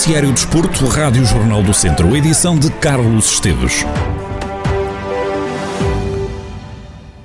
Noticiário Desporto, Rádio Jornal do Centro, edição de Carlos Esteves.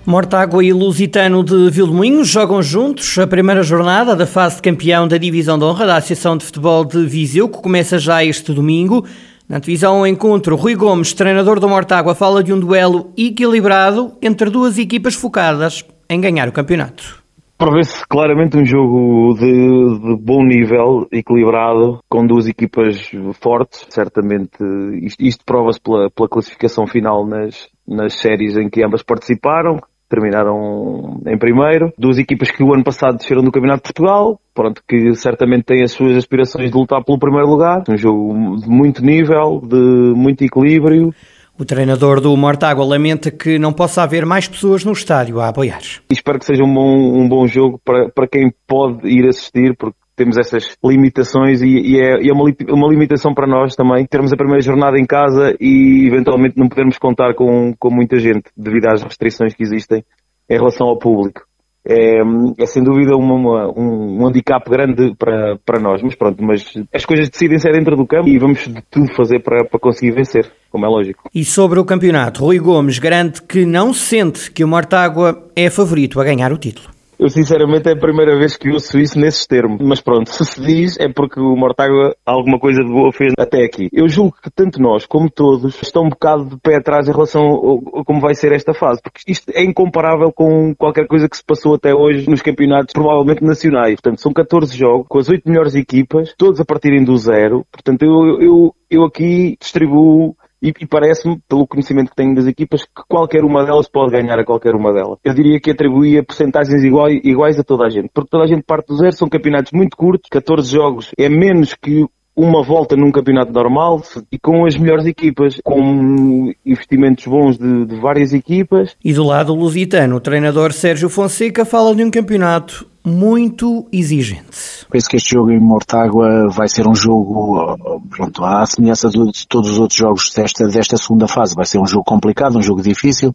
Mortágua e Lusitano de Vilmoinhos jogam juntos a primeira jornada da fase de campeão da Divisão de Honra da Associação de Futebol de Viseu, que começa já este domingo. Na divisão ao encontro, Rui Gomes, treinador do Mortágua, fala de um duelo equilibrado entre duas equipas focadas em ganhar o campeonato. Prevê-se claramente um jogo de, de, bom nível, equilibrado, com duas equipas fortes. Certamente isto, isto prova-se pela, pela classificação final nas, nas séries em que ambas participaram, terminaram em primeiro. Duas equipas que o ano passado desceram do Campeonato de Portugal, pronto, que certamente têm as suas aspirações de lutar pelo primeiro lugar. Um jogo de muito nível, de muito equilíbrio. O treinador do Mortágua lamenta que não possa haver mais pessoas no estádio a apoiar. Espero que seja um bom, um bom jogo para, para quem pode ir assistir, porque temos essas limitações e, e, é, e, é, uma, uma limitação para nós também termos a primeira jornada em casa e eventualmente não podermos contar com, com muita gente devido às restrições que existem em relação ao público. É, é sem dúvida uma, uma, um, um handicap grande para, para nós, mas pronto, mas as coisas decidem-se dentro do campo e vamos de tudo fazer para, para conseguir vencer, como é lógico. E sobre o campeonato, Rui Gomes garante que não sente que o Mortágua é favorito a ganhar o título. Eu sinceramente é a primeira vez que ouço isso nesses termos. Mas pronto, se se diz é porque o Mortágua alguma coisa de boa fez até aqui. Eu julgo que tanto nós como todos estão um bocado de pé atrás em relação a como vai ser esta fase. Porque isto é incomparável com qualquer coisa que se passou até hoje nos campeonatos, provavelmente nacionais. Portanto, são 14 jogos com as 8 melhores equipas, todos a partirem do zero. Portanto, eu, eu, eu aqui distribuo e, e parece-me, pelo conhecimento que tenho das equipas, que qualquer uma delas pode ganhar a qualquer uma delas. Eu diria que atribuía porcentagens iguais, iguais a toda a gente, porque toda a gente parte do zero, são campeonatos muito curtos, 14 jogos é menos que uma volta num campeonato normal e com as melhores equipas, com investimentos bons de, de várias equipas. E do lado lusitano, o treinador Sérgio Fonseca fala de um campeonato muito exigente. Penso que este jogo em Mortágua vai ser um jogo, pronto, à semelhança de todos os outros jogos desta, desta segunda fase. Vai ser um jogo complicado, um jogo difícil.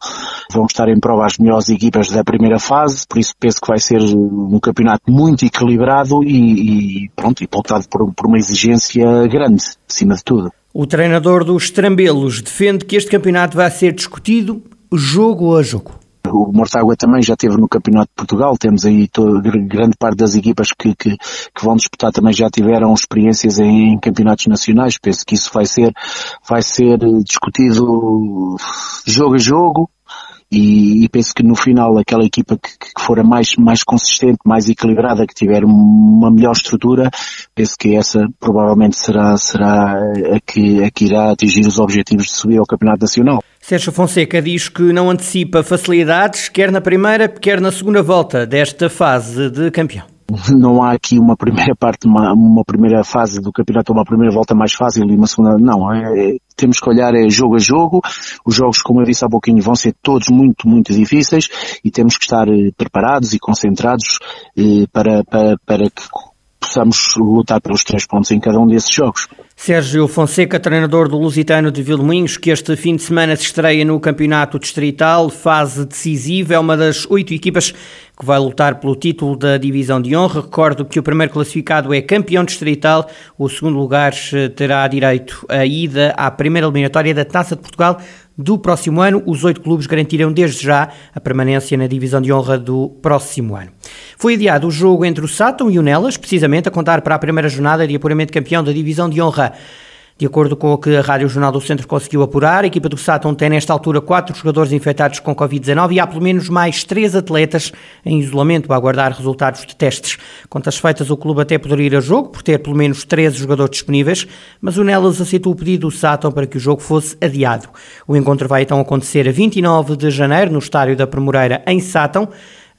Vão estar em prova as melhores equipas da primeira fase, por isso penso que vai ser um campeonato muito equilibrado e, e pronto, e pautado por, por uma exigência grande, acima de tudo. O treinador dos Trambelos defende que este campeonato vai ser discutido jogo a jogo. O Mortágua também já teve no Campeonato de Portugal, temos aí toda, grande parte das equipas que, que, que, vão disputar também já tiveram experiências em, em, campeonatos nacionais, penso que isso vai ser, vai ser discutido jogo a jogo, e, e, penso que no final aquela equipa que, que for a mais, mais consistente, mais equilibrada, que tiver uma melhor estrutura, penso que essa provavelmente será, será a que, a que irá atingir os objetivos de subir ao Campeonato Nacional. Sérgio Fonseca diz que não antecipa facilidades, quer na primeira, quer na segunda volta desta fase de campeão. Não há aqui uma primeira parte, uma, uma, primeira fase do campeonato, uma primeira volta mais fácil e uma segunda, não, é, é, temos que olhar é jogo a jogo, os jogos, como eu disse há pouquinho, vão ser todos muito, muito difíceis e temos que estar eh, preparados e concentrados eh, para, para, para que possamos lutar pelos três pontos em cada um desses jogos. Sérgio Fonseca, treinador do Lusitano de Vilmoinhos, que este fim de semana se estreia no Campeonato Distrital, fase decisiva, é uma das oito equipas que vai lutar pelo título da Divisão de Honra. Recordo que o primeiro classificado é campeão distrital, o segundo lugar eh, terá direito à ida à primeira eliminatória da Taça de Portugal do próximo ano. Os oito clubes garantiram desde já a permanência na divisão de honra do próximo ano. Foi adiado o jogo entre o Sátão e o Nelas, precisamente a contar para a primeira jornada de apuramento campeão da divisão de honra. De acordo com o que a Rádio Jornal do Centro conseguiu apurar, a equipa do Sátão tem nesta altura quatro jogadores infectados com Covid-19 e há pelo menos mais três atletas em isolamento a aguardar resultados de testes. Contas feitas, o clube até poderia ir a jogo por ter pelo menos 13 jogadores disponíveis, mas o Nelas aceitou o pedido do Sátão para que o jogo fosse adiado. O encontro vai então acontecer a 29 de janeiro no estádio da Premoreira em Sátão.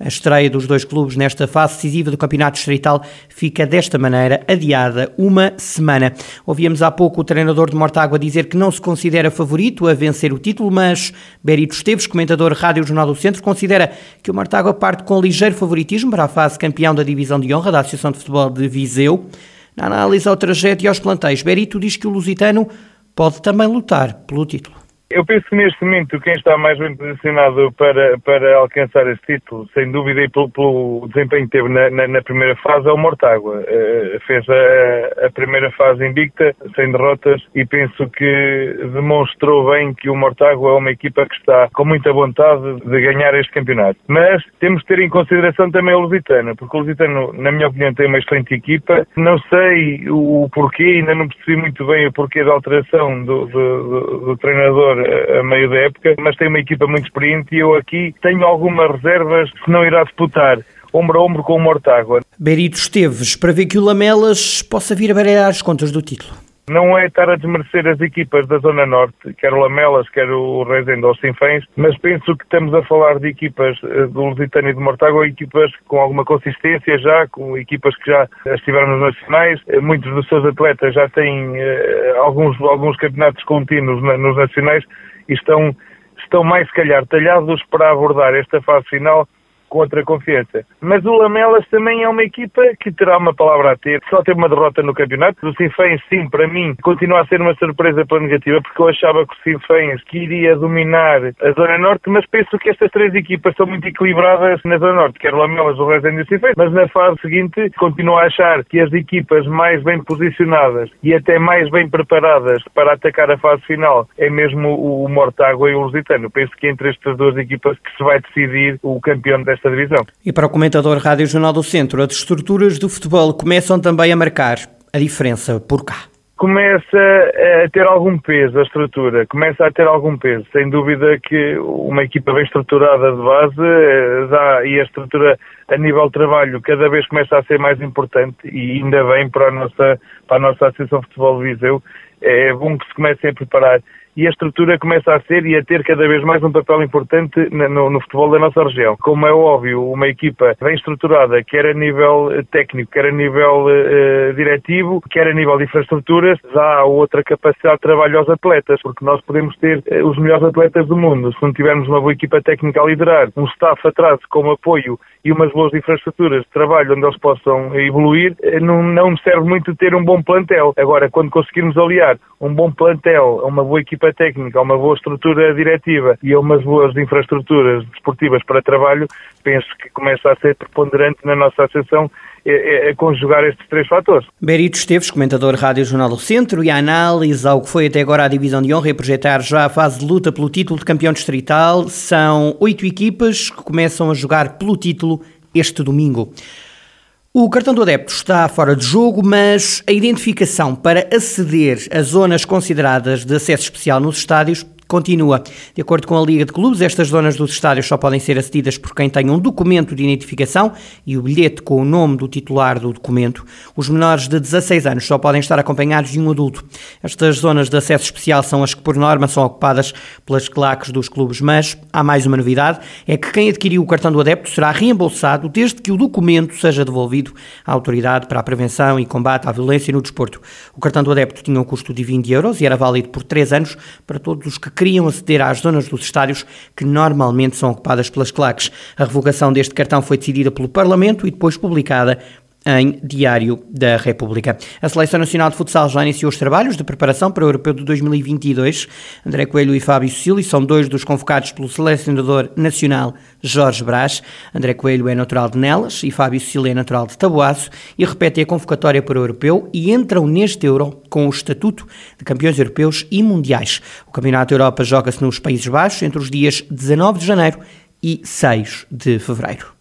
A estreia dos dois clubes nesta fase decisiva do Campeonato Distrital fica desta maneira adiada uma semana. Ouvíamos há pouco o treinador de Mortágua dizer que não se considera favorito a vencer o título, mas Berito Esteves, comentador Rádio Jornal do Centro, considera que o Mortágua parte com ligeiro favoritismo para a fase campeão da Divisão de Honra da Associação de Futebol de Viseu. Na análise ao trajeto e aos plantéis, Berito diz que o Lusitano pode também lutar pelo título. Eu penso que neste momento quem está mais bem posicionado para, para alcançar esse título, sem dúvida, e pelo, pelo desempenho que teve na, na, na, primeira fase, é o Mortágua. Uh, fez a, a, primeira fase invicta, sem derrotas, e penso que demonstrou bem que o Mortágua é uma equipa que está com muita vontade de ganhar este campeonato. Mas temos de ter em consideração também o Lusitano, porque o Lusitano, na minha opinião, tem uma excelente equipa. Não sei o, o porquê, ainda não percebi muito bem o porquê da alteração do, do, do, do treinador a meio da época, mas tem uma equipa muito experiente e eu aqui tenho algumas reservas se não irá disputar ombro a ombro com o Mortágua. Berito Esteves, para ver que o Lamelas possa vir a baralhar as contas do título. Não é estar a desmerecer as equipas da Zona Norte, quer o Lamelas, quer o Rezende ou Sinfãs, mas penso que estamos a falar de equipas eh, do Lusitano e do Mortágua, equipas com alguma consistência já, com equipas que já estiveram nos nacionais. Eh, muitos dos seus atletas já têm uh, alguns, alguns campeonatos contínuos na, nos nacionais e estão, estão mais, se calhar, talhados para abordar esta fase final contra a confiança. Mas o Lamelas também é uma equipa que terá uma palavra a ter. Só teve uma derrota no campeonato. O Sinfãs, sim, para mim, continua a ser uma surpresa pela negativa, porque eu achava que o Sinfãs iria dominar a Zona Norte, mas penso que estas três equipas são muito equilibradas na Zona Norte, quer o Lamelas, o Rezende e o Sinfãs, mas na fase seguinte continuo a achar que as equipas mais bem posicionadas e até mais bem preparadas para atacar a fase final é mesmo o Mortágua e o Lusitano. Penso que entre estas duas equipas que se vai decidir o campeão desta divisão. E para o comentador Rádio Jornal do Centro, as estruturas do futebol começam também a marcar a diferença por cá começa a ter algum peso a estrutura, começa a ter algum peso. Sem dúvida que uma equipa bem estruturada de base eh, dá, e a estrutura a nível de trabalho cada vez começa a ser mais importante e ainda bem para a nossa, para a nossa Associação de Futebol de Viseu. É bom que se comecem a preparar e a estrutura começa a ser e a ter cada vez mais um papel importante no, no, futebol da nossa região. Como é óbvio, uma equipa bem estruturada, quer a nível eh, técnico, quer a nível uh, diretivo, quer a nível de infraestruturas, dá outra capacidade de trabalho aos atletas, porque nós podemos ter uh, os melhores atletas do mundo. Se não tivermos uma boa equipa técnica a liderar, um staff atrás com apoio e umas boas infraestruturas de trabalho onde eles possam evoluir, não, não serve muito ter um bom plantel. Agora, quando conseguirmos aliar um bom plantel a uma boa equipa técnica, a uma boa estrutura diretiva e a umas boas infraestruturas desportivas para trabalho, penso que começa a ser preponderante na nossa associação é, é, é, conjugar estes três fatores. Berito Esteves, comentador Rádio Jornal do Centro, e a análise ao que foi até agora a divisão de honra e projetar já a fase de luta pelo título de campeão distrital. São oito equipas que começam a jogar pelo título este domingo. O cartão do adepto está fora de jogo, mas a identificação para aceder a zonas consideradas de acesso especial nos estádios continua. De acordo com a Liga de Clubes, estas zonas dos estádios só podem ser acedidas por quem tem um documento de identificação e o bilhete com o nome do titular do documento. Os menores de 16 anos só podem estar acompanhados de um adulto. Estas zonas de acesso especial são as que, por norma, são ocupadas pelas claques dos clubes, mas há mais uma novidade: é que quem adquiriu o cartão do adepto será reembolsado desde que o documento seja devolvido à Autoridade para a Prevenção e Combate à Violência no Desporto. O cartão do adepto tinha um custo de 20 euros e era válido por 3 anos para todos os que queriam aceder às zonas dos estádios que normalmente são ocupadas pelas claques. A revogação deste cartão foi decidida pelo Parlamento e depois publicada em Diário da República. A Seleção Nacional de Futsal já iniciou os trabalhos de preparação para o Europeu de 2022. André Coelho e Fábio Cecílio são dois dos convocados pelo selecionador nacional Jorge Brás. André Coelho é natural de Nelas e Fábio Cecílio é natural de Taboaço e repetem a convocatória para o Europeu e entram neste Euro com o estatuto de campeões europeus e mundiais. O Campeonato Europa joga-se nos Países Baixos entre os dias 19 de janeiro e 6 de fevereiro.